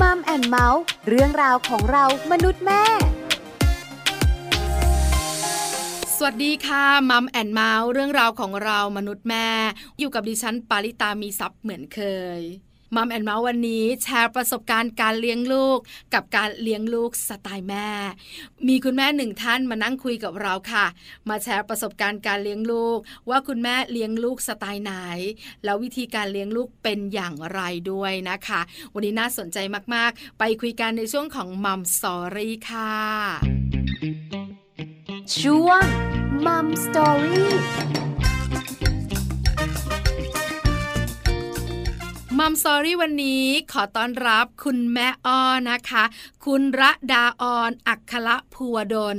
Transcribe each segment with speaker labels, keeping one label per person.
Speaker 1: Mom and Mouth เรื่องราวของเรามนุษย์แม่
Speaker 2: สวัสดีค่ะ Mom and Mouth เรื่องราวของเรามนุษย์แม่ อยู่กับดิฉันปาริตามีซัพ์เหมือนเคย Mom and Mouth วันนี้แชร์ประสบการณ์การเลี้ยงลูก กับการเลี้ยงลูกสไตล์แม่ มีคุณแม่หนึ่งท่านมานั่งคุยกับเราค่ะ มาแชร์ประสบการณ์การเลี้ยงลูก ว่าคุณแม่เลี้ยงลูกสไตล์ไหน แล้ววิธีการเลี้ยงลูกเป็นอย่างไรด้วยนะคะ วันนี้น่าสนใจมากๆ ไปคุยกันในช่วงของ Mom Story ค่ะ
Speaker 1: ช่วง
Speaker 2: Mom Story Mom Story วันนี้ขอต้อนรับคุณแม่อ้อนะคะ คุณระดาออนอัคระภูวดล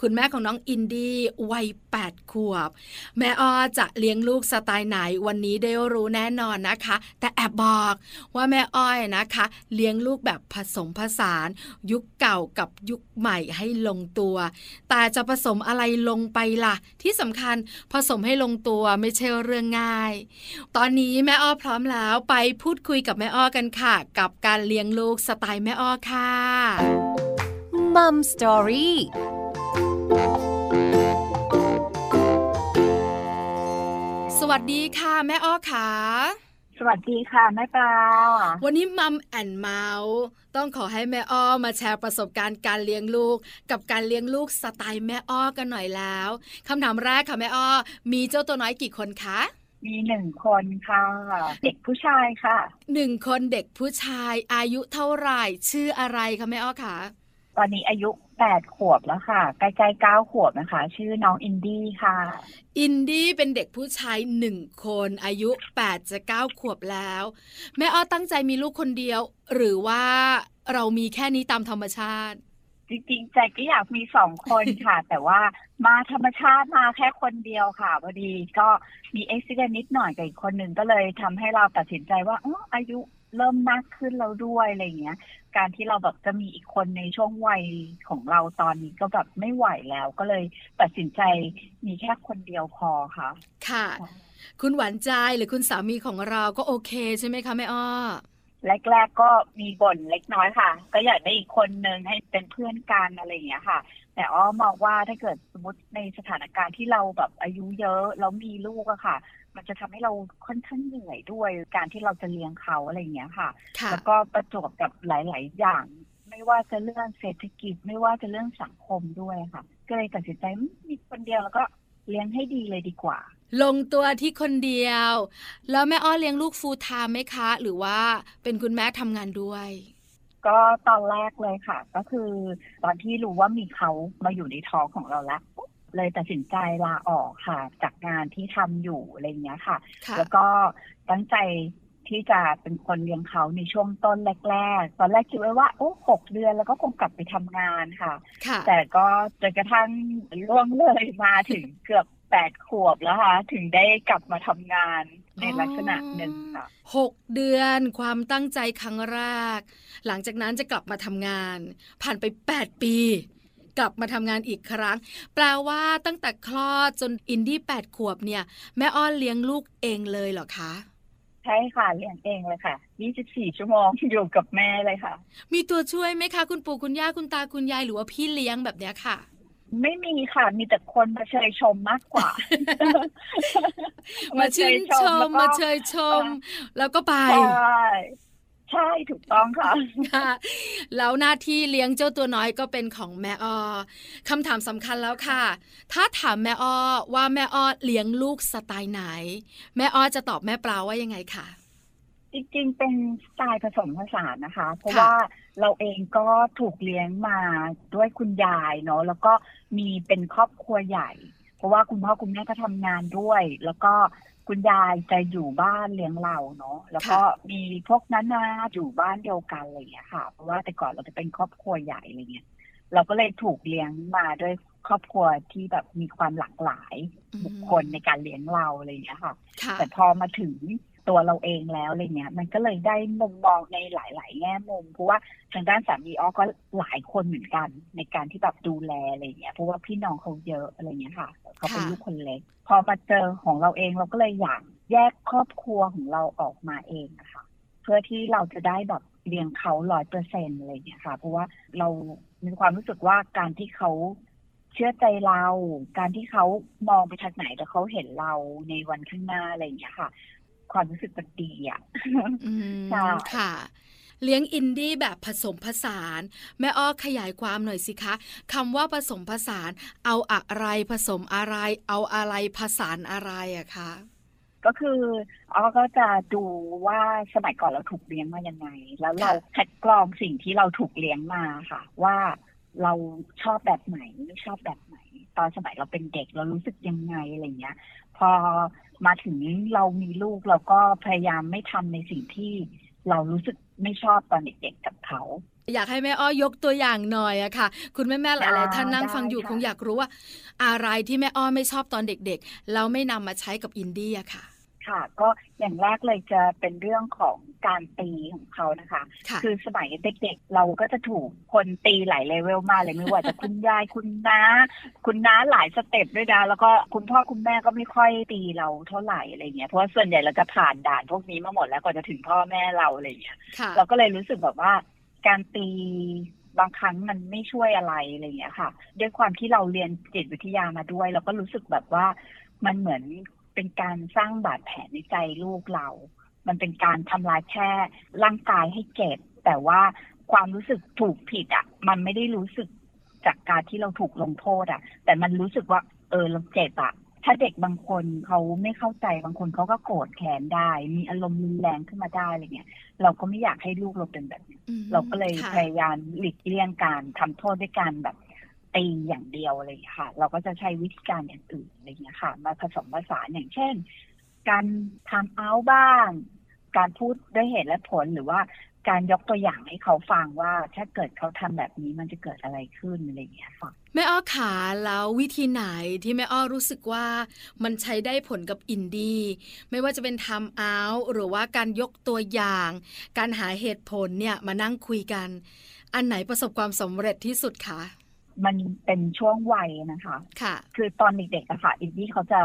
Speaker 2: คุณแม่ของน้องอินดี้วัย8ขวบ แม่อ้อจะเลี้ยงลูกสไตล์ไหนวันนี้ได้รู้แน่นอนนะคะ แต่แอบบอกว่าแม่อ้อยนะคะ เลี้ยงลูกแบบผสมผสาน ยุคเก่ากับยุคใหม่ให้ลงตัว แต่จะผสมอะไรลงไปล่ะ ที่สำคัญผสมให้ลงตัวไม่ใช่เรื่องง่าย ตอนนี้แม่อ้อพร้อมแล้วไปพูดคุยกับแม่อ้อกันค่ะ กับการเลี้ยงลูกสไตล์แม่อ้อค่ะ
Speaker 1: มัมสตอรี่
Speaker 2: สวัสดีค่ะ แม่อ้อค่ะ
Speaker 3: สวัสดีค่ะแม่ปลา
Speaker 2: วันนี้มัมแอนเมาส์ต้องขอให้แม่อ้อมาแชร์ประสบการณ์การเลี้ยงลูก กับการเลี้ยงลูกสไตล์แม่อ้อกันหน่อยแล้วคำถามแรกค่ะแม่อ้อมีเจ้าตัวน้อยกี่คนคะ
Speaker 3: มีหนึ่งคนค่ะ เด็กผู้ชายค่ะ
Speaker 2: หนึ่งคนเด็กผู้ชาย อายุเท่าไหร่ชื่ออะไรคะแม่อ้อคะ
Speaker 3: ตอนนี้อายุแปดขวบแล้วค่ะ ใกล้ๆเก้าขวบนะคะ ชื่อน้องอินดี้ค่ะ
Speaker 2: อินดี้เป็นเด็กผู้ชายหนึ่งคน อายุ8จะ9ขวบแล้ว แม่อ้อตั้งใจมีลูกคนเดียว หรือว่าเรามีแค่นี้ตามธรรมชาติ
Speaker 3: จริงๆใจก็อยากมีสองคนค่ะ แต่ว่ามาธรรมชาติมาแค่คนเดียวค่ะพอดีก็มีเอ็กซิเดนนิดหน่อยกับอีกคนหนึ่งก็เลยทำให้เราตัดสินใจว่าเอออายุเริ่มมากขึ้นแล้วด้วยอะไรเงี้ย การที่เราแบบจะมีอีกคนในช่วงวัยของเราตอนนี้ก็แบบไม่ไหวแล้ว ก็เลยตัดสินใจมีแค่คนเดียวพอค่ะ
Speaker 2: ค่ะ คุณหวานใจหรือคุณสามีของเราก็โอเคใช่ไหมคะแม่อ้อ
Speaker 3: แรกๆก็มีบ่นเล็กน้อยค่ะ ก็อยากได้อีกคนนึงให้เป็นเพื่อนกันอะไรอย่างเงี้ยค่ะ แต่อ้อมองว่าถ้าเกิดสมมติในสถานการณ์ที่เราแบบอายุเยอะแล้วมีลูกอะค่ะ มันจะทำให้เราค่อนข้างเหนื่อยด้วยการที่เราจะเลี้ยงเขาอะไรอย่างเงี้ยค่ะ
Speaker 2: ค่ะ
Speaker 3: แล้วก็ประจวบกับหลาย ๆ อย่าง ไม่ว่าจะเรื่องเศรษฐกิจ ไม่ว่าจะเรื่องสังคมด้วยค่ะ ก็เลยตัดสินใจมีคนเดียวแล้วก็เลี้ยงให้ดีเลยดีกว่า
Speaker 2: ลงตัวที่คนเดียว แล้วแม่อ้อเลี้ยงลูกฟูลไทม์ไหมคะ หรือว่าเป็นคุณแม่ทำงานด้วย
Speaker 3: ก็ตอนแรกเลยค่ะ ก็คือตอนที่รู้ว่ามีเขามาอยู่ในท้องของเราแล้ว เลยตัดสินใจลาออกค่ะ จากงานที่ทำอยู่อะไรอย่างเงี้ยค่ะ
Speaker 2: ค่ะ
Speaker 3: แล้วก็ตั้งใจที่จะเป็นคนเลี้ยงเขาในช่วงต้นแรก ๆ ตอนแรกคิดไว้ว่าโอ้หกเดือนแล้วก็คงกลับไปทำงานค่ะ
Speaker 2: ค่ะ
Speaker 3: แต่ก็จนกระทั่งล่วงเลยมาถึงเกือบ แปดขวบแล้วค่ะ ถึงได้กลับมาทำงานในลักษณะหนึ่งค่ะ
Speaker 2: หกเดือนความตั้งใจครั้งแรก หลังจากนั้นจะกลับมาทำงาน ผ่านไป8ปีกลับมาทำงานอีกครั้ง แปลว่าตั้งแต่คลอดจนอินดี้8ขวบเนี่ย แม่อ้อนเลี้ยงลูกเองเลยเหรอคะ
Speaker 3: ใช่ค่ะเลี้ยงเองเลยค่ะ 24 ชั่วโมงอยู่กับแม่เลยค่ะ
Speaker 2: มีตัวช่วยไหมคะ คุณปู่คุณย่าคุณตาคุณยายหรือว่าพี่เลี้ยงแบบเนี้ยค่ะ
Speaker 3: ไม่มีค่ะ มีแต่คนมาเชยชมมากกว่า
Speaker 2: มาชื่นชมมาเชยชม แล้วก็ไป
Speaker 3: ใช่ใช่ถูกต้องค่ะ
Speaker 2: ค่ะแล้วหน้าที่เลี้ยงเจ้าตัวน้อยก็เป็นของแม่อ้อคำถามสำคัญแล้วค่ะ ถ้าถามแม่อ้อว่าแม่อ้อเลี้ยงลูกสไตล์ไหน แม่อ้อจะตอบแม่ปลาว่ายังไงคะ
Speaker 3: จริงๆเป็นสไตล์ผสมผสานนะคะ เพราะ
Speaker 2: ค่ะ
Speaker 3: ว่า เราเองก็ถูกเลี้ยงมาด้วยคุณยายเนาะแล้วก็มีเป็นครอบครัวใหญ่ เพราะว่าคุณพ่อคุณแม่ก็ทำงานด้วย แล้วก็คุณยายจะอยู่บ้านเลี้ยงเราเนาะแล้วก็มีพวกนั้นนาอยู่บ้านเดียวกันอะไรอย่างเงี้ยค่ะ เพราะว่าแต่ก่อนเราจะเป็นครอบครัวใหญ่อะไรเงี้ยเราก็เลยถูกเลี้ยงมาด้วยครอบครัวที่แบบมีความหลากหลายบุคคลในการเลี้ยงเราอะไรอย่างเงี้ยค่ะ
Speaker 2: ค่ะ
Speaker 3: แต่พอมาถึง ตัวเราเองแล้วอะไรเงี้ย มันก็เลยได้มุมมองในหลาย ๆ แง่มุม เพราะว่าทางด้านสามีอ้อก็หลายคนเหมือนกัน ในการที่แบบดูแลอะไรเงี้ยเพราะว่าพี่น้องเขาเยอะอะไรเงี้ยค่ะเขาเป็นลูกคนเล็ก พอมาเจอของเราเองเราก็เลยอยากแยกครอบครัวของเราออกมาเองอะค่ะเพื่อที่เราจะได้แบบเลี้ยงเขาร้อยเปอร์เซ็นต์อะไรอย่างเงี้ยค่ะ เพราะว่าเรามีความรู้สึกว่าการที่เขาเชื่อใจเรา การที่เขามองไปทางไหนแต่เขาเห็นเราในวันข้างหน้าอะไรอย่างเงี้ยค่ะ ความรู้สึกมันดีอะ
Speaker 2: อืม
Speaker 3: ใช่
Speaker 2: ค่ะ เลี้ยงอินดี้แบบผสมผสาน แม่อ้อขยายความหน่อยสิคะคำว่าผสมผสาน เอาอะไรผสมอะไร เอาอะไรผสานอะไรอะคะ
Speaker 3: ก็คืออ้อก็จะดูว่าสมัยก่อนเราถูกเลี้ยงมายังไง แล้วเราคัดกรองสิ่งที่เราถูกเลี้ยงมาค่ะ ว่าเราชอบแบบไหนไม่ชอบแบบไหน ตอนสมัยเราเป็นเด็กเรารู้สึกยังไงอะไรเงี้ย พอมาถึงเรามีลูกเราก็พยายามไม่ทำในสิ่งที่เรารู้สึกไม่ชอบตอนเด็กๆกับเขา
Speaker 2: อยากให้แม่อ้อยกตัวอย่างหน่อยอะค่ะ คุณแม่แม่ๆหลายๆท่านนั่ง
Speaker 3: ได้
Speaker 2: ฟังอยู่
Speaker 3: ค่ะ
Speaker 2: คงอยากรู้ว่า อะไรที่แม่อ้อไม่ชอบตอนเด็กๆแล้วไม่นำมาใช้กับอินดี้อะค่ะ
Speaker 3: ค่ะ ก็อย่างแรกเลยจะเป็นเรื่องของการตีของเขานะคะ
Speaker 2: ค่ะ
Speaker 3: คือสมัยเด็กๆ เราก็จะถูกคนตีหลายเลเวลมากเลยไม่ว่าจะคุณยายคุณน้า คุณน้าหลายสเต็ปด้วยนะแล้วก็คุณพ่อคุณแม่ก็ไม่ค่อยตีเราเท่าไหร่อะไรเงี้ยเพราะว่าส่วนใหญ่เราจะผ่านด่านพวกนี้มาหมดแล้วก่อนจะถึงพ่อแม่เราอะไรเงี้ย
Speaker 2: ค่ะ
Speaker 3: เราก็เลยรู้สึกแบบว่าการตีบางครั้งมันไม่ช่วยอะไรอะไรเงี้ยค่ะ ด้วยความที่เราเรียนจิตวิทยามาด้วย เราก็รู้สึกแบบว่ามันเหมือน เป็นการสร้างบาดแผลในใจลูกเรา มันเป็นการทำลายแค่ร่างกายให้เจ็บ แต่ว่าความรู้สึกถูกผิดอะ มันไม่ได้รู้สึกจากการที่เราถูกลงโทษอะ แต่มันรู้สึกว่า เออเราเจ็บอะ ถ้าเด็กบางคนเขาไม่เข้าใจบางคนเขาก็โกรธแค้นได้ มีอารมณ์รุนแรงขึ้นมาได้อะไรเงี้ย เราก็ไม่อยากให้ลูกเราเป็นแบบนี้
Speaker 2: อืม
Speaker 3: เราก็เลย
Speaker 2: ค่ะ
Speaker 3: พยายามหลีกเลี่ยงการทำโทษด้วยการแบบ ตีอย่างเดียวเงี้ยค่ะ เราก็จะใช้วิธีการอย่างอื่นอะไรเงี้ยค่ะ มาผสมผสานอย่างเช่น การทำเอาบ้าง การพูดด้วยเหตุและผลหรือว่าการยกตัวอย่างให้เขาฟังว่าถ้าเกิดเขาทำแบบนี้มันจะเกิดอะไรขึ้นอะไรอย่างเงี้ยค่ะ
Speaker 2: แม่อ้อขาแล้ววิธีไหนที่แม่อ้อรู้สึกว่ามันใช้ได้ผลกับอินดี้ไม่ว่าจะเป็นทำเอาหรือว่าการยกตัวอย่าง การหาเหตุผลเนี่ยมานั่งคุยกัน อันไหนประสบความสำเร็จที่สุดคะ
Speaker 3: มันเป็นช่วงวัยนะคะ
Speaker 2: ค่ะ
Speaker 3: คือตอนเด็กๆอะค่ะอินดี้เขาจะ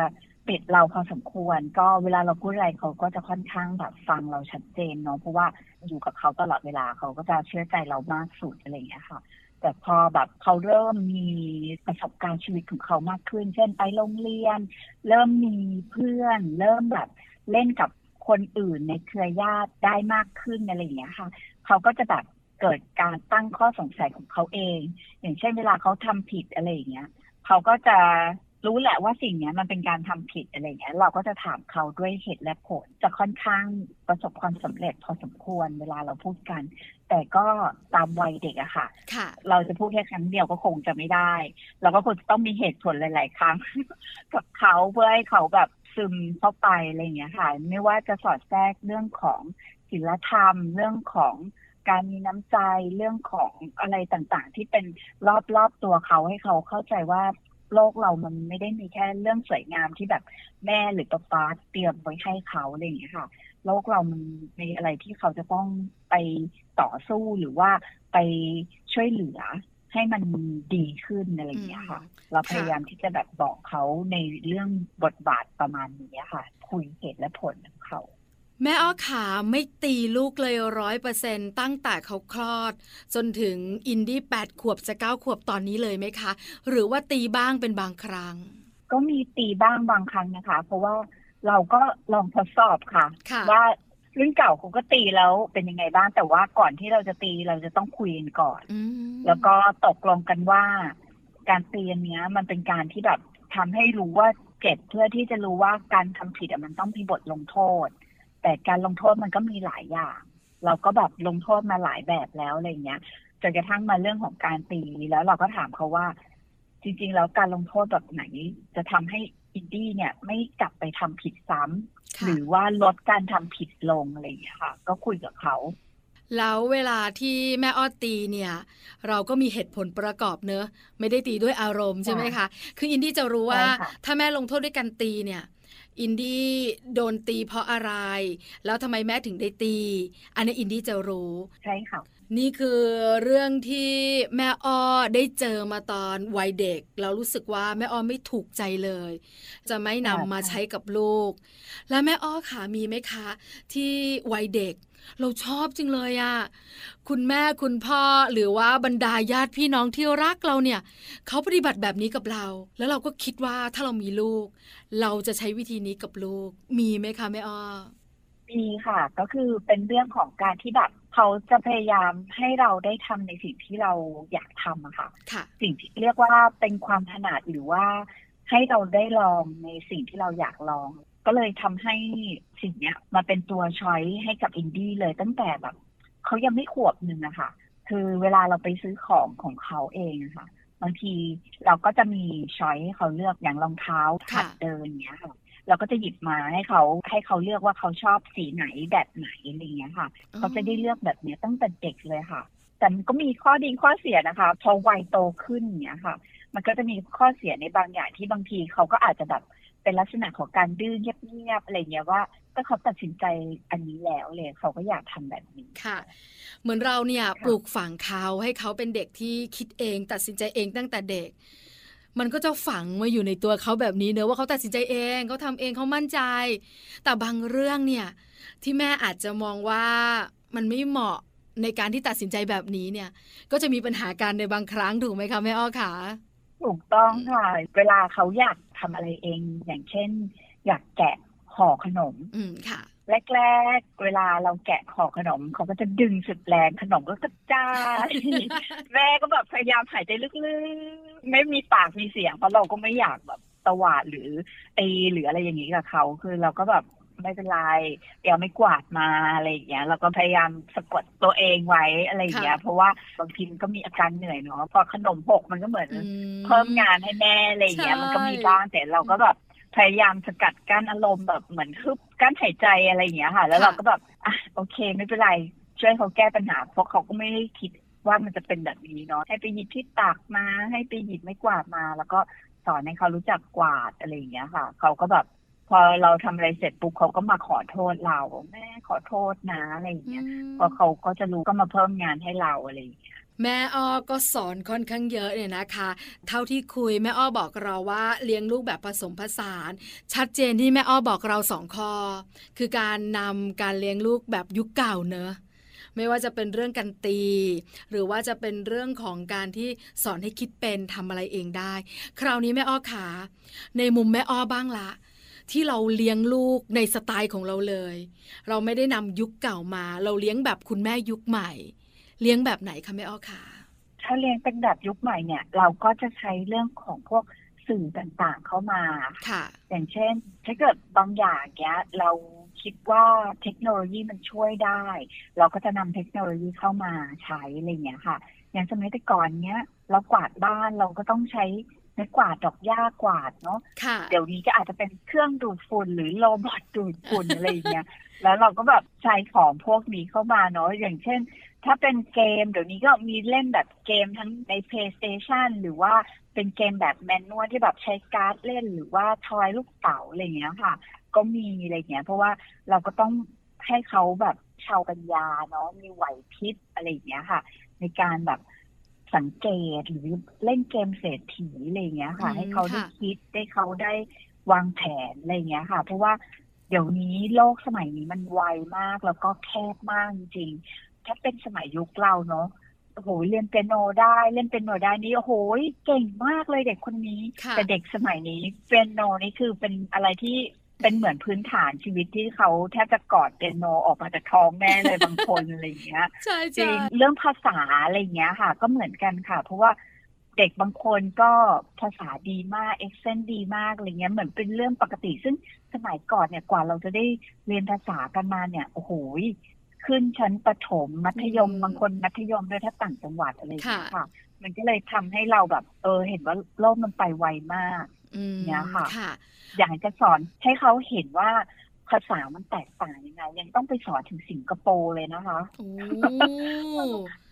Speaker 3: ปิดเราพอสมควร ก็เวลาเราพูดอะไรเขาก็จะค่อนข้างแบบฟังเราชัดเจนเนาะเพราะว่าอยู่กับเขาตลอดเวลาเขาก็จะเชื่อใจเรามากสุดอะไรอย่างเงี้ยค่ะแต่พอแบบเขาเริ่มมีประสบการณ์ชีวิตของเขามากขึ้น เช่นไปโรงเรียน เริ่มมีเพื่อน เริ่มแบบเล่นกับคนอื่นในเครือญาติได้มากขึ้นอะไรอย่างเงี้ยค่ะ เขาก็จะแบบ เกิดการตั้งข้อสงสัยของเขาเอง อย่างเช่นเวลาเขาทำผิดอะไรอย่างเงี้ยเขาก็จะรู้แหละว่าสิ่งเนี้ยมันเป็นการทำผิดอะไรเงี้ย เราก็จะถามเขาด้วยเหตุและผล จะค่อนข้างประสบความสำเร็จพอสมควรเวลาเราพูดกัน แต่ก็ตามวัยเด็กอะค่ะ
Speaker 2: ค่ะ
Speaker 3: เราจะพูดแค่ครั้งเดียวก็คงจะไม่ได้ เราก็คงจะต้องมีเหตุผลหลาย ๆ ครั้ง กับเขาเพื่อให้เขาแบบซึมเข้าไปอะไรอย่างเงี้ยค่ะ ไม่ว่าจะสอดแทรกเรื่องของศีลธรรมเรื่องของ การมีน้ำใจเรื่องของอะไรต่างๆ ที่เป็นรอบๆตัวเขาให้เขาเข้าใจว่าโลกเรามันไม่ได้มีแค่เรื่องสวยงามที่แบบแม่หรือป๊าป๊าเตรียมไว้ให้เขาอะไรอย่างเงี้ยค่ะ โลกเรามันมีอะไรที่เขาจะต้องไปต่อสู้หรือว่าไปช่วยเหลือให้มันดีขึ้นอะไรอย่างเงี้ยค่ะ เราพยายามที่จะแบบบอกเขาในเรื่องบทบาทประมาณนี้ค่ะ คุยเหตุและผลของเขา
Speaker 2: แม่อ้อขาไม่ตีลูกเลยร้อยเปอร์เซ็นตั้งแต่เขาคลอด จนถึงอินดี้แปดขวบจะเก้าขวบตอนนี้เลยไหมคะ หรือว่าตีบ้างเป็นบางครั้ง
Speaker 3: ก็มีตีบ้างบางครั้งนะคะ เพราะว่าเราก็ลองทดสอบค่ะ
Speaker 2: ค่ะ
Speaker 3: ว่ารุ่นเก่าเขาก็ตีแล้วเป็นยังไงบ้างแต่ว่าก่อนที่เราจะตีเราจะต้องคุยกันก่อน
Speaker 2: อืม
Speaker 3: แล้วก็ตกลงกันว่า การตีอันเนี้ย มันเป็นการที่แบบทำให้รู้ว่าเจ็บเพื่อที่จะรู้ว่าการทำผิดอะมันต้องมีบทลงโทษ แต่การลงโทษมันก็มีหลายอย่าง เราก็แบบลงโทษมาหลายแบบแล้วอะไรเงี้ยจนกระทั่งมาเรื่องของการตีแล้วเราก็ถามเขาว่า จริง ๆ แล้วการลงโทษแบบไหน จะทำให้อินดี้เนี่ยไม่กลับไปทำผิดซ้ำ
Speaker 2: ค่ะ
Speaker 3: หรือว่าลดการทำผิดลงอะไรอย่างเงี้ยค่ะ ก็คุยกับเขา
Speaker 2: แล้วเวลาที่แม่อ้อตีเนี่ย เราก็มีเหตุผลประกอบเนอะไม่ได้ตีด้วยอารมณ์ใช่ไหมคะ คืออินดี้จะรู้ว่า
Speaker 3: ใช่ค่ะ
Speaker 2: ถ้าแม่ลงโทษด้วยการตีเนี่ย อินดี้โดนตีเพราะอะไร แล้วทำไมแม่ถึงได้ตี อันนี้อินดี้จะรู้
Speaker 3: ใช่ค่ะ
Speaker 2: นี่คือเรื่องที่แม่อ้อได้เจอมาตอนวัยเด็กแล้วรู้สึกว่าแม่อ้อไม่ถูกใจเลย จะไม่นำมาใช้กับลูก แล้วแม่อ้อขามีไหมคะ ที่วัยเด็ก เราชอบจริงเลยอะคุณแม่คุณพ่อหรือว่าบรรดาญาติพี่น้องที่รักเราเนี่ยเขาปฏิบัติแบบนี้กับเรา แล้วเราก็คิดว่าถ้าเรามีลูก เราจะใช้วิธีนี้กับลูก มีไหมคะแม่อ้อ
Speaker 3: มีค่ะ ก็คือเป็นเรื่องของการที่แบบเขาจะพยายามให้เราได้ทำในสิ่งที่เราอยากทำอะค่ะ
Speaker 2: ค่ะ
Speaker 3: สิ่งที่เรียกว่าเป็นความถนัดหรือว่า ให้เราได้ลองในสิ่งที่เราอยากลอง ก็เลยทำให้สิ่งเนี้ยมาเป็นตัว choice ให้กับอินดี้เลยตั้งแต่แบบเขายังไม่ขวบหนึ่งอะค่ะคือเวลาเราไปซื้อของของเขาเองอะค่ะบางทีเราก็จะมี choice ให้เขาเลือกอย่างรองเท้าหัดเดินเนี้ยค่ะ เราก็จะหยิบมาให้เขาให้เขาเลือกว่าเขาชอบสีไหนแบบไหนอะไรเงี้ยค่ะ เขาจะได้เลือกแบบเนี้ยตั้งแต่เด็กเลยค่ะ แต่มันก็มีข้อดีข้อเสียนะคะ พอวัยโตขึ้นเนี้ยค่ะ มันก็จะมีข้อเสียในบางอย่างที่บางทีเขาก็อาจจะแบบเป็นลักษณะของการดื้อเงียบๆอะไรเงี้ยว่าถ้าเขาตัดสินใจอันนี้แล้วเลยเขาก็อยากทำแบบนี้
Speaker 2: ค่ะ เหมือนเราเนี่ยปลูกฝังเขาให้เขาเป็นเด็กที่คิดเอง ตัดสินใจเองตั้งแต่เด็ก มันก็จะฝังมาอยู่ในตัวเขาแบบนี้เนอะว่าเขาตัดสินใจเองเขาทำเองเขามั่นใจ แต่บางเรื่องเนี่ยที่แม่อาจจะมองว่ามันไม่เหมาะในการที่ตัดสินใจแบบนี้เนี่ย ก็จะมีปัญหาการในบางครั้งถูกไหมคะแม่อ้อคะ
Speaker 3: ถูกต้องค่ะ เวลาเขาอยากทำอะไรเอง อย่างเช่น อยากแกะห่อขนม
Speaker 2: อืมค่ะ
Speaker 3: แรกๆ เวลาเราแกะห่อขนมเขาก็จะดึงสุดแรงขนมก็กระจายแม่ก็แบบพยายามหายใจลึกๆ ไม่มีปากมีเสียงเพราะเราก็ไม่อยากแบบตวาดหรือตีหรืออะไรอย่างนี้กับเขาคือเราก็แบบไม่เป็นไรเดี๋ยวไม่กวาดมาอะไรอย่างเงี้ยเราก็พยายามสะกดตัวเองไว้อะไรอย่างเงี้ยเพราะว่าบางทีมันก็มีอาการเหนื่อยเนาะพอขนมหกมันก็เหมือน
Speaker 2: อื
Speaker 3: เพิ่มงานให้แม่อะไรอย่างเงี้ย
Speaker 2: ใช่
Speaker 3: มันก็มีบ้างแต่เราก็แบบ พยายามสกัดกั้นอารมณ์แบบเหมือนฮึบกั้นหายใจอะไรอย่างเงี้ยค่ะ แล้วเราก็แบบอะโอเค ไม่เป็นไรช่วยเขาแก้ปัญหา เพราะเขาก็ไม่ได้คิดว่ามันจะเป็นแบบนี้เนาะให้ไปหยิบที่ตักมาให้ไปหยิบไม่กวาดมา แล้วก็สอนให้เขารู้จักกวาดอะไรอย่างเงี้ยค่ะ เขาก็แบบพอเราทำอะไรเสร็จปุ๊บเขาก็มาขอโทษเรา แม่ขอโทษนะอะไรอย่างเงี้ยพอเขาก็จะรู้ก็มาเพิ่มงานให้เราอะไรอย่างเงี้ย
Speaker 2: แม่อ้อก็สอนค่อนข้างเยอะเนี่ยนะคะ เท่าที่คุยแม่อ้อบอกเราว่าเลี้ยงลูกแบบผสมผสาน ชัดเจนที่แม่อ้อบอกเราสองข้อคือการนำการเลี้ยงลูกแบบยุคเก่าเนอะไม่ว่าจะเป็นเรื่องการตี หรือว่าจะเป็นเรื่องของการที่สอนให้คิดเป็นทำอะไรเองได้ คราวนี้แม่อ้อขา ในมุมแม่อ้อบ้างละที่เราเลี้ยงลูกในสไตล์ของเราเลย เราไม่ได้นำยุคเก่ามา เราเลี้ยงแบบคุณแม่ยุคใหม่ เลี้ยงแบบไหนคะแม่อ้อคะ
Speaker 3: ถ้าเรียนเป็นแบบยุคใหม่เนี่ย เราก็จะใช้เรื่องของพวกสื่อต่างๆเข้ามา
Speaker 2: ค่ะ
Speaker 3: อย่างเช่น ถ้าเกิดบางอย่างเนี้ย เราคิดว่าเทคโนโลยีมันช่วยได้ เราก็จะนำเทคโนโลยีเข้ามาใช้อะไรอย่างเงี้ยค่ะ อย่างสมัยแต่ก่อนเนี้ย เรากวาดบ้านเราก็ต้องใช้ไม้กวาดดอกหญ้ากวาดเนาะ
Speaker 2: ค่ะ
Speaker 3: เดี๋ยวนี้ก็อาจจะเป็นเครื่องดูดฝุ่นหรือโรบอทดูดฝุ่นอะไรอย่างเงี้ยแล้วเราก็แบบใช้ของพวกนี้เข้ามาเนาะอย่างเช่น ถ้าเป็นเกมเดี๋ยวนี้ก็มีเล่นแบบเกมทั้งใน PlayStation หรือว่าเป็นเกมแบบแมนนวลที่แบบใช้การ์ดเล่นหรือว่าทอยลูกเต๋าอะไรอย่างเงี้ยค่ะ ก็มีอะไรอย่างเงี้ย เพราะว่าเราก็ต้องให้เขาแบบชาวปัญญาเนาะมีไหวพริบอะไรอย่างเงี้ยค่ะ ในการแบบสังเกตหรือเล่นเกมเศรษฐีอะไรอย่างเงี้ยค่ะ
Speaker 2: อืม
Speaker 3: ให้เขาได้
Speaker 2: ค่ะ
Speaker 3: คิดได้เขาได้วางแผนอะไรอย่างเงี้ยค่ะ เพราะว่าเดี๋ยวนี้โลกสมัยนี้มันไวมากแล้วก็แคบมากจริงๆ ถ้าเป็นสมัยยุคเราเนาะโอ้โหเรียนเปียโนได้เล่นเปียโนได้นี่โอ้โหเก่งมากเลยเด็กคนนี้
Speaker 2: ค่ะ
Speaker 3: แต่เด็กสมัยนี้เปียโนนี่คือเป็นอะไรที่เป็นเหมือนพื้นฐานชีวิตที่เขาแทบจะกอดเปียโนออกมาจากท้องแม่เลยบางคนอะไรอย่างเงี้ย
Speaker 2: ใช่
Speaker 3: จริ
Speaker 2: ใช่
Speaker 3: งเรื่องภาษาอะไรอย่างเงี้ยค่ะ ก็เหมือนกันค่ะ เพราะว่าเด็กบางคนก็ภาษาดีมากเอ็กเซนดีมากอะไรเงี้ยเหมือนเป็นเรื่องปกติ ซึ่งสมัยก่อนเนี่ยกว่าเราจะได้เรียนภาษากันมาเนี่ยโอ้โห ขึ้นชั้นประถมมัธยมบางคนมัธยมด้วยถ้าต่างจังหวัดอะไรอย่างเงี้ยค่ะ มันก็เลยทำให้เราแบบ เออ เห็นว่าโลกมันไปไวมาก
Speaker 2: อืม
Speaker 3: เนี่ยค่ะ
Speaker 2: ค่ะ
Speaker 3: อยากจะสอนให้เขาเห็นว่าภาษามันแตกต่างยังไง ยังต้องไปสอนถึงสิงคโปร์เลยนะคะ
Speaker 2: โอ้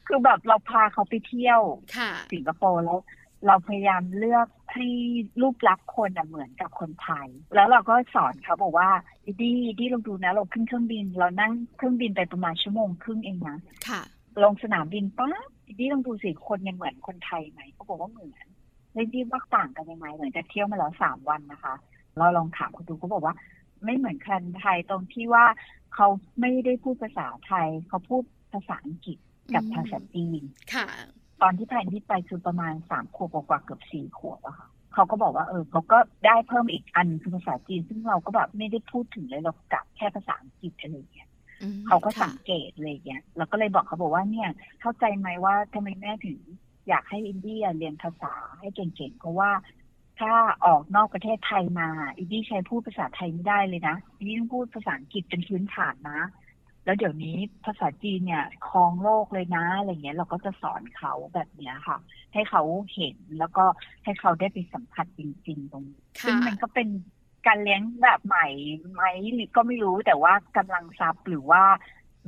Speaker 3: คือแบบเราพาเขาไปเที่ยว
Speaker 2: ค่ะ
Speaker 3: สิงคโปร์แล้ว เราพยายามเลือกให้รูปลักษณ์คนอะเหมือนกับคนไทย แล้วเราก็สอนเขาบอกว่าดีดีลองดูนะ เราขึ้นเครื่องบิน เรานั่งเครื่องบินไปประมาณชั่วโมงครึ่งเองนะ
Speaker 2: ค่ะ
Speaker 3: ลงสนามบินปั๊บดีลองดูสิคนยังเหมือนคนไทยไหมเขาบอกว่าเหมือนแล้วดีว่าต่างกันยังไงหลังจากเที่ยวมาแล้วสามวันนะคะ เราลองถามเขาดูเขาบอกว่า ไม่เหมือนคนไทยตรงที่ว่าเขาไม่ได้พูดภาษาไทย เขาพูดภาษาอังกฤษกับภาษาจีน
Speaker 2: ค่ะ
Speaker 3: ตอนที่ plan ที่ไปคือประมาณสามขวบกว่าเกือบสี่ขวบอะค่ะเขาก็บอกว่าเออเขาก็ได้เพิ่มอีกอันคือภาษาจีน ซึ่งเราก็แบบไม่ได้พูดถึงเลยเรากลับแค่ภาษาอังกฤษอะไรอย่างเงี้ย
Speaker 2: อืม
Speaker 3: เขาก็
Speaker 2: ค่ะ
Speaker 3: สังเกตอะไรอย่างเงี้ยเราก็เลยบอกเขาบอกว่าเนี่ย เข้าใจไหมว่าทำไมแม่ถึงอยากให้อินดี้เรียนภาษาให้เก่งๆเพราะว่าถ้าออกนอกประเทศไทยมาอินดี้ใช้พูดภาษาไทยไม่ได้เลยนะอินดี้ต้องพูดภาษาอังกฤษเป็นพื้นฐานนะ แล้วเดี๋ยวนี้ภาษาจีนเนี่ยครองโลกเลยนะอะไรเงี้ยเราก็จะสอนเขาแบบเนี้ยค่ะ ให้เขาเห็นแล้วก็ให้เขาได้ไปสัมผัสจริง ๆ ตรงนี้ซึ่ง
Speaker 2: ค่ะ
Speaker 3: มันก็เป็นการเลี้ยงแบบใหม่ไหมหรือก็ไม่รู้แต่ว่ากำลังทรัพย์หรือว่า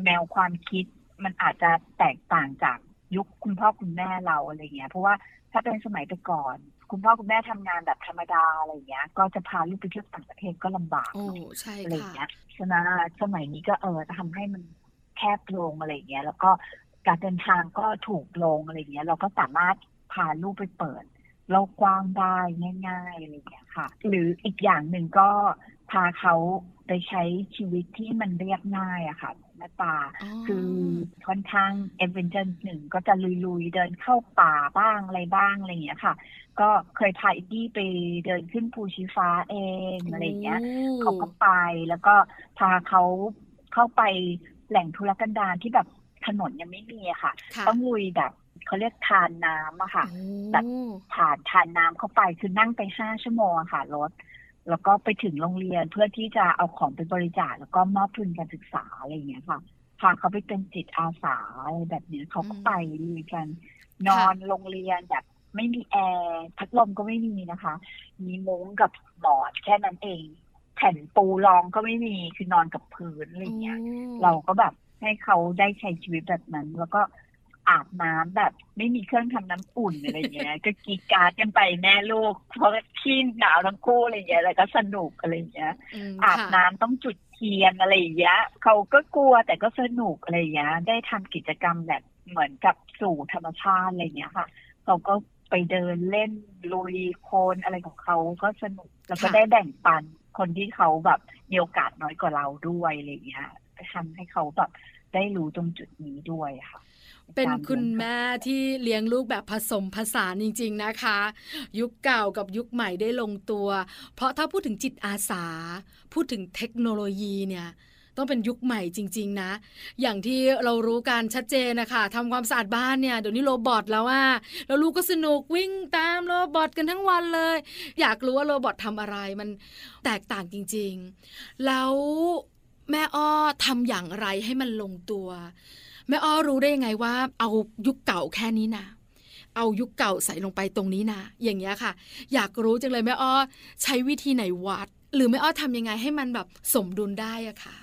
Speaker 3: แนวความคิดมันอาจจะแตกต่างจากยุคคุณพ่อคุณแม่เราอะไรเงี้ยเพราะว่าถ้าเป็นสมัยแต่ก่อน คุณพ่อคุณแม่ทำงานแบบธรรมดาอะไรเงี้ย ก็จะพาลูกไปเที่ยวต่างประเทศก็ลำบาก
Speaker 2: โอ้ใช่
Speaker 3: อะไรอย่าง
Speaker 2: ค่ะ
Speaker 3: เงี้ยฉะนั้นสมัยนี้ก็เออทำให้มันแคบลงอะไรอย่างเงี้ย แล้วก็การเดินทางก็ถูกลงอะไรอย่างเงี้ย เราก็สามารถพาลูกไปเปิดโลกกว้างได้ง่ายๆอะไรอย่างเงี้ยค่ะ หรืออีกอย่างหนึ่งก็พาเขาไปใช้ชีวิตที่มันเรียบง่ายอะค่ะ แม่ตาคือค่อนข้างเอเวนเจอร์หนึ่งก็จะลุยๆ เดินเข้าป่าบ้างอะไรบ้างอะไรอย่างเงี้ยค่ะ ก็เคยพาอินดี้ไปเดินขึ้นภูชีฟ้าเองอะไรอย่างเงี้ยเขาก็ไปแล้วก็พาเขาเข้าไปแหล่งทุรกันดารที่แบบถนนยังไม่มีอะค่ะ
Speaker 2: ค่ะ
Speaker 3: ต้องลุยแบบเขาเรียกธารน้ำอะค่ะ
Speaker 2: โอ้
Speaker 3: แบบผ่านธารน้ำเข้าไปคือนั่งไปห้าชั่วโมงอะค่ะรถ แล้วก็ไปถึงโรงเรียนเพื่อที่จะเอาของไปบริจาคแล้วก็มอบทุนการศึกษาอะไรอย่างเงี้ยค่ะพาเขาไปเป็นจิตอาสาอะไรแบบเนี้ยเขาก็ไปลุยกัน นอนโรงเรียนแบบไม่มีแอร์พัดลมก็ไม่มีนะคะ มีมุ้งกับหมอนแค่นั้นเอง แผ่นปูรองก็ไม่มีคือนอนกับพื้นอะไรอย่างเงี้ย
Speaker 2: โอ้
Speaker 3: เราก็แบบให้เขาได้ใช้ชีวิตแบบนั้น แล้วก็ อาบน้ำแบบ ไม่มีเครื่องทำน้ำอุ่นอะไรอย่างเงี้ย ก็กรีดกราร์ดกันไปแม่ลูก เพราะที่หนาวทั้งคู่อะไรอย่างเงี้ยแล้วก็สนุกอะไรอย่างเงี้ย
Speaker 2: ม
Speaker 3: อาบ
Speaker 2: ค่ะ
Speaker 3: น้ำต้องจุดเทียนอะไรอย่างเงี้ยเขาก็กลัวแต่ก็สนุกอะไรอย่างเงี้ยได้ทำกิจกรรมแบบเหมือนกับสู่ธรรมชาติอะไรอย่างเงี้ยค่ะเขาก็ไปเดินเล่นลุยโคลนอะไรของเขาก็สนุกแล้วก็
Speaker 2: ค่ะ
Speaker 3: ได้แบ่งปันคนที่เขาแบบมีโอกาสน้อยกว่าเราด้วยอะไรอย่างเงี้ย ทำให้เขาแบบได้รู้ตรงจุดนี้ด้วยค่ะ
Speaker 2: เป็นคุณ
Speaker 3: การเลี้ยง
Speaker 2: แม่ที่เลี้ยงลูกแบบผสมผสานจริง ๆนะคะ ยุคเก่ากับยุคใหม่ได้ลงตัว เพราะถ้าพูดถึงจิตอาสา พูดถึงเทคโนโลยีเนี่ยต้องเป็นยุคใหม่จริง ๆ นะ อย่างที่เรารู้กันชัดเจนนะคะทำความสะอาดบ้านเนี่ยเดี๋ยวนี้โรบอทแล้วว่าแล้วลูกก็สนุกวิ่งตามโรบอทกันทั้งวันเลย อยากรู้ว่าโรบอททำอะไรมันแตกต่างจริง ๆ แล้ว แม่อ้อทำอย่างไรให้มันลงตัว แม่อ้อรู้ได้ยังไงว่า เอายุคเก่าแค่นี้นะเอายุคเก่าใส่ลงไปตรงนี้นะอย่างเงี้ยค่ะ อยากรู้จังเลยแม่อ้อใช้วิธีไหนวัด หรือแม่อ้อทำยังไงให้มันแบบสมดุลได้อะค่ะ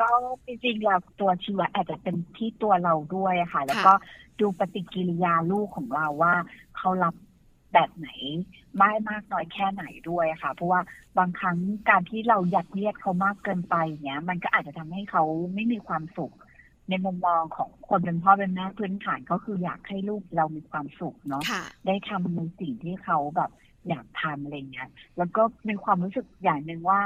Speaker 3: ก็จริงๆแล้วตัวชีวะอาจจะเป็นที่ตัวเราด้วยอะค่ะ แล้วก็ดูปฏิกิริยาลูกของเราว่าเขารับ แบบไหนไม่มากน้อยแค่ไหนด้วยอะค่ะ เพราะว่าบางครั้งการที่เรายัดเยียดเขามากเกินไปเนี้ย มันก็อาจจะทำให้เขาไม่มีความสุข ในมุมมองของคนเป็นพ่อเป็นแม่พื้นฐานก็คืออยากให้ลูกเรามีความสุขเนาะ
Speaker 2: ค่ะ
Speaker 3: ได้ทำในสิ่งที่เขาแบบอยากทำอะไรเงี้ย แล้วก็มีความรู้สึกอย่างหนึ่งว่า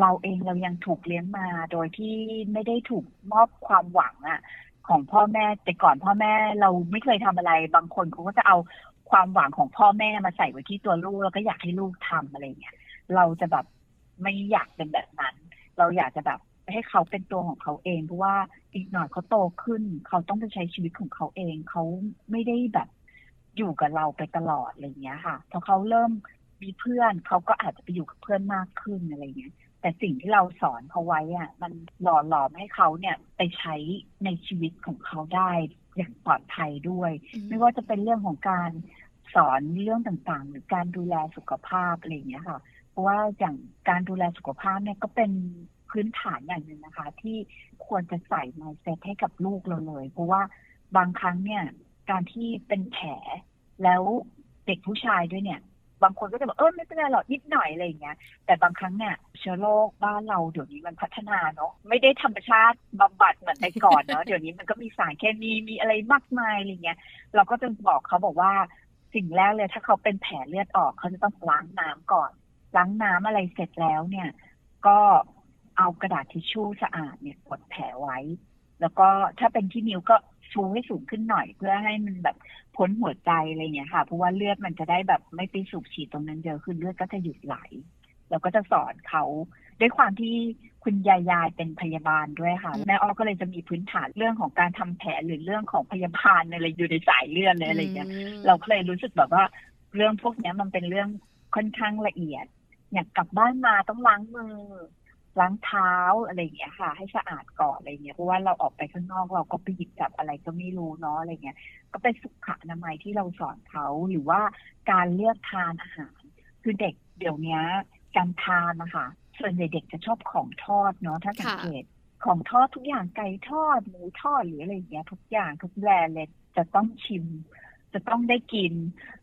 Speaker 3: เราเองเรายังถูกเลี้ยงมาโดยที่ไม่ได้ถูกมอบความหวังอะของพ่อแม่แต่ก่อนพ่อแม่เราไม่เคยทำอะไร บางคนเขาก็จะเอา ความหวังของพ่อแม่มาใส่ไว้ที่ตัวลูกแล้วก็อยากให้ลูกทำอะไรเงี้ยเราจะแบบไม่อยากเป็นแบบนั้น เราอยากจะแบบให้เขาเป็นตัวของเขาเองเพราะว่าอีกหน่อยเขาโตขึ้น เขาต้องไปใช้ชีวิตของเขาเอง เขาไม่ได้แบบอยู่กับเราไปตลอดอะไรเงี้ยค่ะพอเขาเริ่มมีเพื่อนเขาก็อาจจะไปอยู่กับเพื่อนมากขึ้นอะไรเงี้ยแต่สิ่งที่เราสอนเขาไว้อะมันหล่อหลอมให้เขาเนี่ยไปใช้ในชีวิตของเขาได้อย่างปลอดภัยด้วย ไม่ว่าจะเป็นเรื่องของการ สอนเรื่องต่างๆ หรือการดูแลสุขภาพอะไรอย่างเงี้ยค่ะ เพราะว่าอย่างการดูแลสุขภาพเนี่ยก็เป็นพื้นฐานอย่างหนึ่งนะคะ ที่ควรจะใส่ mindset ให้กับลูกเราเลย เพราะว่าบางครั้งเนี่ย การที่เป็นแผลแล้วเด็กผู้ชายด้วยเนี่ย บางคนก็จะบอกเออไม่เป็นไรหรอกนิดหน่อยอะไรอย่างเงี้ย แต่บางครั้งเนี่ยเชื้อโรคบ้านเราเดี๋ยวนี้มันพัฒนาเนาะไม่ได้ธรรมชาติบำบัดเหมือนแต่ก่อนเนาะเดี๋ยวนี้มันก็มีสารเคมีมีอะไรมากมายอะไรเงี้ยเราก็จะบอกเขาบอกว่า สิ่งแรกเลย ถ้าเขาเป็นแผลเลือดออกเขาจะต้องล้างน้ำก่อน ล้างน้ำอะไรเสร็จแล้วเนี่ย ก็เอากระดาษทิชชู่สะอาดเนี่ยกดแผลไว้ แล้วก็ถ้าเป็นที่นิ้วก็ชูให้สูงขึ้นหน่อย เพื่อให้มันแบบพ้นหัวใจอะไรเงี้ยค่ะ เพราะว่าเลือดมันจะได้แบบไม่ไปสูบฉีดตรงนั้นเยอะขึ้นเลือดก็จะหยุดไหล แล้วก็จะสอนเขา ด้วยความที่คุณยายยายเป็นพยาบาลด้วยค่ะแม่อ้อก็เลยจะมีพื้นฐานเรื่องของการทำแผลหรือเรื่องของพยาบาลอะไรอยู่ในสายเลือดเลยอะไรเงี้ยเราก็เลยรู้สึกแบบว่าเรื่องพวกเนี้ยมันเป็นเรื่องค่อนข้างละเอียด อยากกลับบ้านมาต้องล้างมือล้างเท้าอะไรอย่างเงี้ยค่ะ ให้สะอาดก่อนอะไรเงี้ยเพราะว่าเราออกไปข้างนอกเราก็ไปหยิบจับอะไรก็ไม่รู้เนาะอะไรเงี้ย ก็เป็นสุขอนามัยที่เราสอนเขาหรือว่าการเลือกทานอาหาร คือเด็กเดี๋ยวนี้การทานนะคะ ส่วนใหญ่เด็กจะชอบของทอดเนาะถ้าสังเกตของทอดทุกอย่างไก่ทอดหมูทอดหรืออะไรอย่างเงี้ยทุกอย่างทุกแบรนด์เลยจะต้องชิม จะต้องได้กิน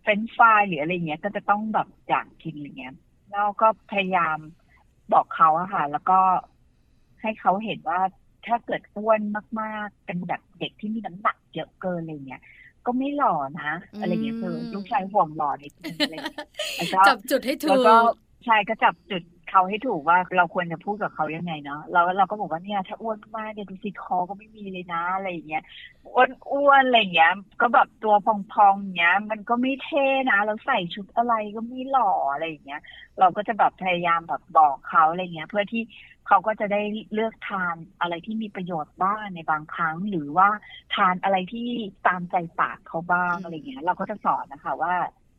Speaker 3: เฟรนช์ฟรายหรืออะไรเงี้ยก็จะต้องแบบอยากกินอะไรเงี้ยแล้วก็พยายามบอกเขาอะค่ะ แล้วก็ให้เขาเห็นว่าถ้าเกิดอ้วนมาก ๆ เป็นแบบเด็กที่มีน้ำหนักเยอะเกินอะไรเงี้ยก็ไม่หล่อนะ อะไรเงี้ยคือลูกชายห่วงหล่อนิดนึงอะไรเงี้ยแล้วก็
Speaker 2: จับจุดให้ถู
Speaker 3: แล้ว
Speaker 2: ก
Speaker 3: ก็ใช่ก็จับจุด เขาให้ถูกว่าเราควรจะพูดกับเขายังไงเนาะเราเราก็บอกว่าเนี่ยถ้าอ้วนมากเนี่ยดูสิคอก็ไม่มีเลยนะอะไรอย่างเงี้ยอ้วนอ้วนอะไรอย่างเงี้ย ก็แบบตัวพองๆองเงี้ย มันก็ไม่เท่นะเราใส่ชุดอะไรก็ไม่หล่ออะไรอย่างเงี้ย เราก็จะแบบพยายามแบบบอกเขาอะไรเงี้ย เพื่อที่เขาก็จะได้เลือกทานอะไรที่มีประโยชน์บ้างในบางครั้ง หรือว่าทานอะไรที่ตามใจปากเขาบ้างอะไรเงี้ย เราก็จะสอนนะคะว่า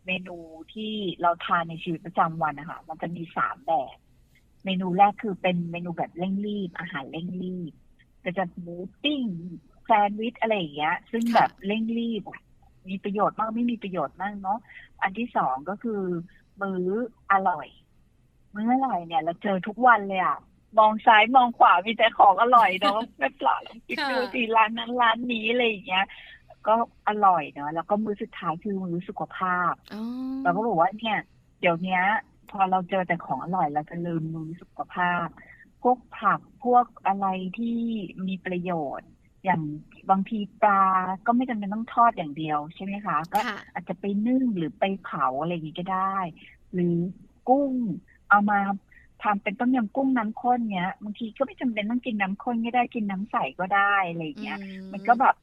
Speaker 3: เมนูที่เราทานในชีวิตประจำวันนะคะมันจะมีสามแบบ เมนูแรกคือเป็นเมนูแบบเร่งรีบ อาหารเร่งรีบก็จะหมูปิ้งแซนด์วิชอะไรอย่างเงี้ย ซึ่งแบบเร่งรีบมีประโยชน์บ้างไม่มีประโยชน์บ้างเนาะอันที่สองก็คือ มื้ออร่อย มื้ออร่อยเนี่ย เราเจอทุกวันเลยอะมองซ้ายมองขวามีแต่ของอร่อยเนาะแม่ปลาลองคิดดูสิร้านนั้นร้านนี้อะไรอย่างเงี้ย ก็อร่อยเนาะแล้วก็มื้อสุดท้ายคือมื้อสุขภาพ
Speaker 2: อ๋อ
Speaker 3: เราก็บอกว่าเนี่ย เดี๋ยวเนี้ยพอเราเจอแต่ของอร่อยเราจะลืมมื้อสุขภาพ พวกผักพวกอะไรที่มีประโยชน์ อย่างบางทีปลาก็ไม่จำเป็นต้องทอดอย่างเดียวใช่ไหมคะ ก็
Speaker 2: ค่ะ
Speaker 3: อาจจะไปนึ่งหรือไปเผาอะไรอย่างนี้ก็ได้ หรือกุ้งเอามาทำเป็นต้มยำกุ้งน้ำข้นเนี้ยบางทีก็ไม่จำเป็นต้องกินน้ำข้นก็ได้กินน้ำใสก็ได้อะไรอย่างเงี้ย มันก็แบบ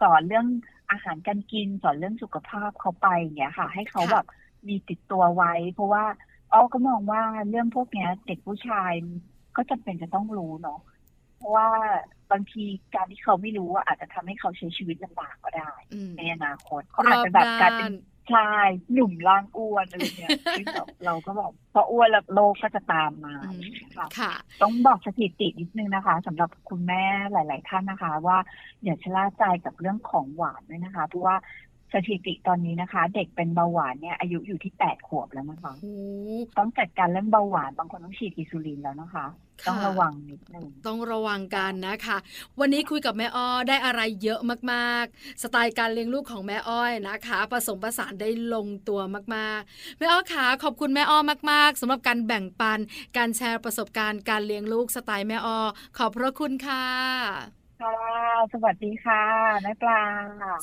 Speaker 3: สอนเรื่องอาหารการกินสอนเรื่องสุขภาพเขาไปอย่างเงี้ยค่ะ ให้เขา
Speaker 2: ค่ะ
Speaker 3: แบบมีติดตัวไว้ เพราะว่าอ้อก็มองว่าเรื่องพวกเนี้ย เด็กผู้ชายก็จำเป็นจะต้องรู้เนาะเพราะว่าบางทีการที่เขาไม่รู้ว่าอาจจะทำให้เขาใช้ชีวิตลำบากก็ได้
Speaker 2: อืม
Speaker 3: ในอนาคตเขาอาจจะแบบกลายเป็น
Speaker 2: รอบด้าน
Speaker 3: ชายหนุ่มร่างอ้วนอะไรเงี้ยซึ่งแบบเราก็แบบพออ้วนแล้วโรคก็จะตามมา
Speaker 2: อืม
Speaker 3: ค่ะ
Speaker 2: ค่ะ
Speaker 3: ต้องบอกสถิตินิดนึงนะคะสำหรับคุณแม่หลาย ๆ ท่านนะคะ ว่าอย่าชะล่าใจกับเรื่องของหวานด้วยนะคะเพราะว่าสถิติตอนนี้นะคะ เด็กเป็นเบาหวานเนี่ยอายุอยู่ที่แปดขวบแล้วนะคะ
Speaker 2: โอ้
Speaker 3: ต้องจัดการเรื่องเบาหวานบางคนต้องฉีดอินซูลินแล้วนะคะ
Speaker 2: ค่ะ
Speaker 3: ต้องระวังนิดนึง
Speaker 2: ต้องระวังกันนะคะ วันนี้คุยกับแม่อ้อได้อะไรเยอะมากๆ สไตล์การเลี้ยงลูกของแม่อ้อยนะคะ ผสมผสานได้ลงตัวมากๆ แม่อ้อขาขอบคุณแม่อ้อมากๆสำหรับการแบ่งปัน การแชร์ประสบการณ์การเลี้ยงลูกสไตล์แม่อ้อขอบพระคุณค่ะ
Speaker 3: ค่ะ สวัสดีค่ะแม่ปลา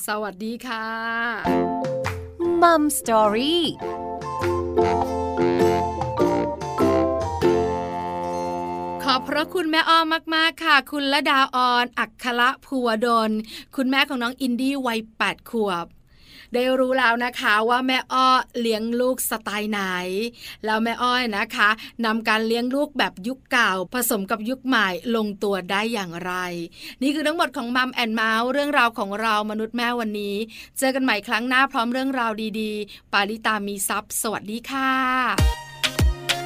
Speaker 2: สวัสดีค่ะ
Speaker 1: มัมสตอรี่
Speaker 2: พระคุณแม่อ้อมมาก ๆ ค่ะ คุณละดาออน อักขระภูวดล คุณแม่ของน้องอินดี้วัย8ขวบได้รู้แล้วนะคะว่าแม่อ้อเลี้ยงลูกสไตล์ไหน แล้วแม่อ้อยนะคะนำการเลี้ยงลูกแบบยุคเก่า ผสมกับยุคใหม่ลงตัวได้อย่างไร นี่คือทั้งหมดของ Mom and Mouth เรื่องราวของเรามนุษย์แม่วันนี้ เจอกันใหม่ครั้งหน้าพร้อมเรื่องราวดีๆ ปาลิตามีทรัพย์สวัสดีค่ะ